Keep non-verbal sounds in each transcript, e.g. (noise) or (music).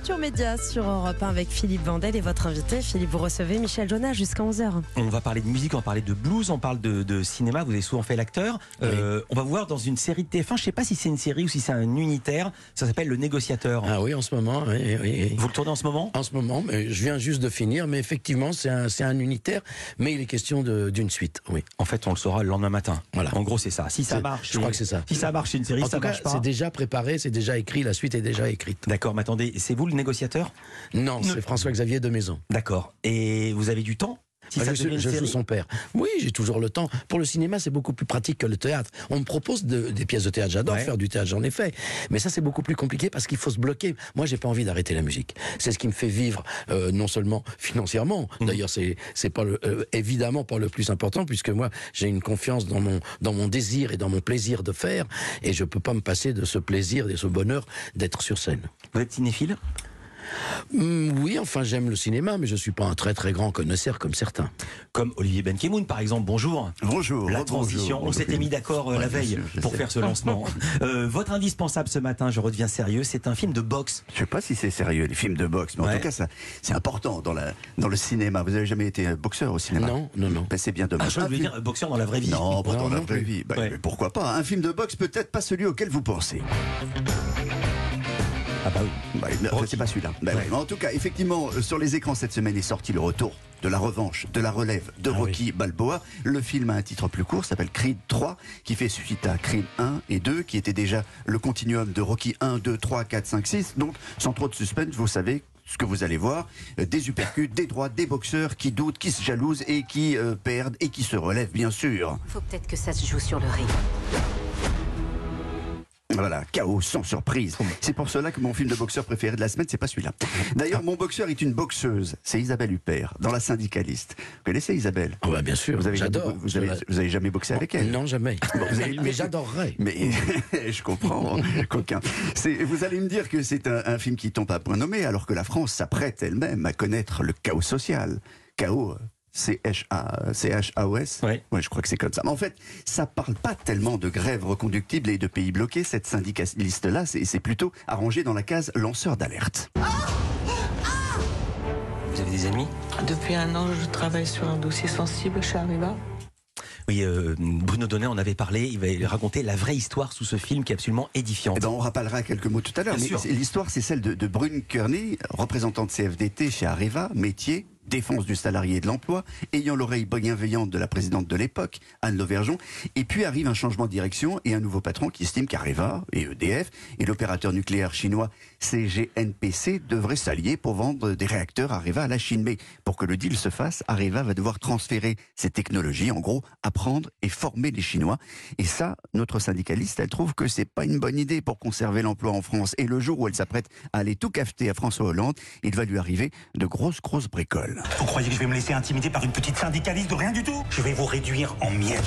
Culture Média sur Europe 1 avec Philippe Vandel et votre invité. Philippe, vous recevez Michel Jonas jusqu'à 11h. On va parler de musique, on va parler de blues, on parle de, de cinéma. Vous avez souvent fait l'acteur. Euh, on va vous voir dans une série de TF1. Je ne sais pas si c'est une série ou si c'est un unitaire. Ça s'appelle Le Négociateur. Ah oui, en ce moment. oui, oui, oui. Vous le tournez en ce moment? En ce moment, mais je viens juste de finir, mais effectivement, c'est un, unitaire, mais il est question d'une suite, oui. En fait, on le saura le lendemain matin. Voilà. En gros, c'est ça. Si ça marche, je crois que c'est ça. Si ça marche, c'est une série. En ça tout cas, marche pas. c'est déjà préparé, c'est déjà écrit, la suite est déjà écrite. D'accord, mais attendez, c'est vous le négociateur? Non, c'est François-Xavier de Maison. D'accord. Et vous avez du temps? Si Bah, ça je je joue son père. Oui, j'ai toujours le temps. Pour le cinéma, c'est beaucoup plus pratique que le théâtre. On me propose de- des pièces de théâtre. J'adore Ouais. faire du théâtre, j'en ai fait. Mais ça, c'est beaucoup plus compliqué parce qu'il faut se bloquer. Moi, j'ai pas envie d'arrêter la musique. C'est ce qui me fait vivre, euh, non seulement financièrement. Mmh. D'ailleurs, c'est c'est pas le, euh, évidemment pas le plus important puisque moi, j'ai une confiance dans mon dans mon désir et dans mon plaisir de faire et je peux pas me passer de ce plaisir et de ce bonheur d'être sur scène. Vous êtes cinéphile? Hum, oui, enfin, j'aime le cinéma, mais je suis pas un très très grand connaisseur comme certains. Comme Olivier Benkemoun, par exemple. Bonjour. Bonjour. La transition, on s'était mis d'accord euh, la veille sûr, je pour sais. faire ce lancement. (laughs) Euh, votre indispensable ce matin, je redeviens sérieux, c'est un film de boxe. Je sais pas si c'est sérieux les films de boxe, mais en tout cas ça, c'est important dans la dans le cinéma. Vous avez jamais été euh, boxeur au cinéma? Non, non, non. Ben, c'est bien Ah, dommage. je Un voulais film- dire boxeur dans la vraie vie. Non, pas Non, dans la vraie plus. vie. Ben, Ouais. mais pourquoi pas? Un film de boxe peut-être pas celui auquel vous pensez. Ah bah oui. Bah, Rocky. c'est pas celui-là. Ouais. Mais En tout cas, effectivement, euh, sur les écrans cette semaine est sorti le retour de la revanche, de la relève de Ah Rocky Balboa. Le film a un titre plus court, s'appelle Creed 3, qui fait suite à Creed 1 et 2, qui était déjà le continuum de Rocky 1, 2, 3, 4, 5, 6. Donc, sans trop de suspense, vous savez ce que vous allez voir, euh, des uppercuts, des droits, des boxeurs qui doutent, qui se jalousent et qui euh, perdent et qui se relèvent, bien sûr. Faut peut-être que ça se joue sur le ring. Voilà, chaos sans surprise. C'est pour cela que mon film de boxeur préféré de la semaine, c'est pas celui-là. D'ailleurs, mon boxeur est une boxeuse. C'est Isabelle Huppert, dans La Syndicaliste. Vous connaissez Isabelle? Ah bah, bien sûr, vous avez, j'adore. vous, avez, vous avez jamais boxé avec elle? Non, jamais. vous avez- mais j'adorerais. Mais (laughs) je comprends, (laughs) coquin. Vous allez me dire que c'est un, un film qui tombe à point nommé, alors que la France s'apprête elle-même à connaître le chaos social. Chaos. C-H-A- C-H-A-O-S Ouais. je crois que c'est comme ça. Mais en fait, ça parle pas tellement de grève reconductible et de pays bloqués. Cette syndicaliste-là, c'est c'est plutôt arrangé dans la case lanceur d'alerte. Vous avez des ennemis Depuis un an, je travaille sur un dossier sensible chez Arriva. Oui, euh, Bruno Donnet en avait parlé. Il va raconter la vraie histoire sous ce film qui est absolument édifiante. Eh ben, on rappellera quelques mots tout à l'heure. L'histoire, c'est celle de, de Brune Kearney, représentante CFDT chez Areva, métier, défense du salarié et de l'emploi, ayant l'oreille bienveillante de la présidente de l'époque, Anne Lauvergeon. Et puis arrive un changement de direction et un nouveau patron qui estime qu'Areva et EDF et l'opérateur nucléaire chinois CGNPC devraient s'allier pour vendre des réacteurs Areva à la Chine. Mais pour que le deal se fasse, Areva va devoir transférer ses technologies, en gros, apprendre et former les Chinois. Et ça, notre syndicaliste, elle trouve que c'est pas une bonne idée pour conserver l'emploi en France. Et le jour où elle s'apprête à aller tout cafeter à François Hollande, il va lui arriver de grosses, grosses bricoles. Vous croyez que je vais me laisser intimider par une petite syndicaliste de rien du tout? Je vais vous réduire en miettes.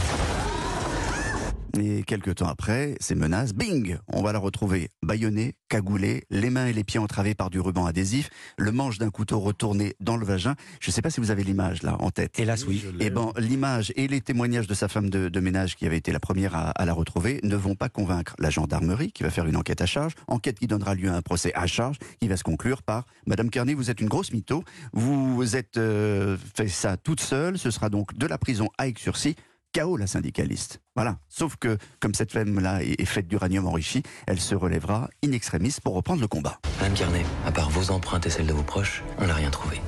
Et quelques temps après, ces menaces, bing On va la retrouver bâillonnée, cagoulée, les mains et les pieds entravés par du ruban adhésif, le manche d'un couteau retourné dans le vagin. Je ne sais pas si vous avez l'image là en tête. Hélas, oui. Eh ben, l'image et les témoignages de sa femme de, de ménage, qui avait été la première à, à la retrouver, ne vont pas convaincre la gendarmerie, qui va faire une enquête à charge, enquête qui donnera lieu à un procès à charge, qui va se conclure par Madame Kearney, vous êtes une grosse mytho, vous êtes euh, fait ça toute seule, ce sera donc de la prison à Aix-sur-Cy. KO la syndicaliste. Voilà. Sauf que, comme cette femme-là est est faite d'uranium enrichi, elle se relèvera in extremis pour reprendre le combat. Madame Carnet, à part vos empreintes et celles de vos proches, on n'a rien trouvé.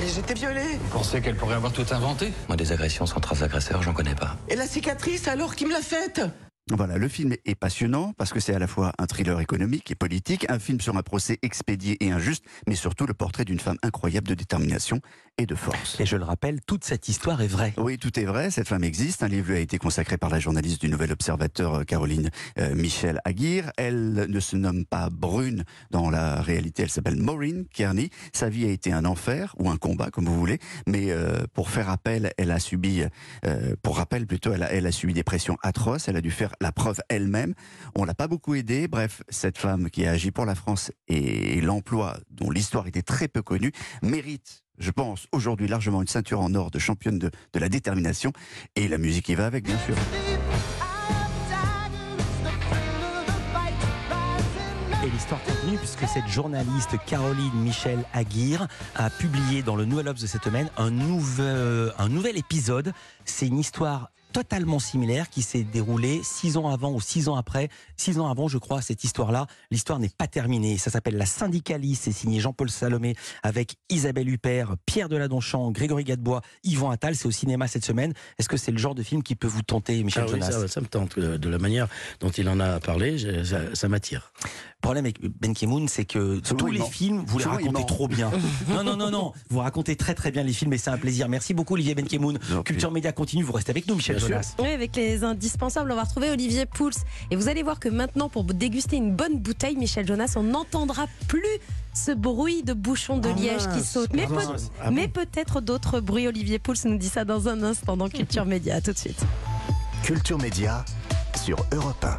Mais j'étais violée. Vous pensez qu'elle pourrait avoir tout inventé? Moi, des agressions sans trace agresseur, j'en connais pas. Et la cicatrice alors qui me l'a faite? Voilà, le film est passionnant parce que c'est à la fois un thriller économique et politique, un film sur un procès expédié et injuste, mais surtout le portrait d'une femme incroyable de détermination et de force. Et je le rappelle, toute cette histoire est vraie. Oui, tout est vrai, cette femme existe. Un livre lui a été consacré par la journaliste du Nouvel Observateur, euh, Caroline euh, Michel Aguirre. Elle ne se nomme pas Brune dans la réalité, elle s'appelle Maureen Kearney. Sa vie a été un enfer, ou un combat, comme vous voulez, mais euh, pour faire appel, elle a subi, euh, pour rappel plutôt, elle a, elle a subi des pressions atroces, elle a dû faire la preuve elle-même. On l'a pas beaucoup aidée. Bref, cette femme qui a agi pour la France et l'emploi, dont l'histoire était très peu connue, mérite je pense, aujourd'hui largement une ceinture en or de championne de, de la détermination et la musique qui va avec, bien sûr. Et l'histoire histoire contenue puisque cette journaliste Caroline Michel Aguirre a publié dans le Nouvel Obs de cette semaine un nouvel, un nouvel épisode. C'est une histoire totalement similaire qui s'est déroulée six ans avant ou six ans après. Six ans avant, je crois, cette histoire-là. L'histoire n'est pas terminée. Ça s'appelle La Syndicaliste. C'est signé Jean-Paul Salomé avec Isabelle Huppert, Pierre Deladonchamp, Grégory Gadebois, Yvan Attal. C'est au cinéma cette semaine. Est-ce que c'est le genre de film qui peut vous tenter, Michel Ah oui, Jonas ça, ça me tente. euh, De la manière dont il en a parlé, je- ça, ça m'attire. Le problème avec Ben Ki-moon, c'est que tous les ment. films, vous les racontez trop bien. (laughs) non, non, non, non. Vous racontez très, très bien les films et c'est un plaisir. Merci beaucoup, Olivier Ben Ki-moon. Culture Média continue. Vous restez avec nous, Michel sûr. Oui, avec les indispensables, on va retrouver Olivier Pouls. Et vous allez voir que maintenant, pour déguster une bonne bouteille, Michel Jonas, on n'entendra plus ce bruit de bouchon de Ah liège qui saute. Mais, ah peut-. Ah mais bon peut-être d'autres bruits. Olivier Pouls nous dit ça dans un instant dans Culture Média. À tout de suite. Culture Média sur Europe 1.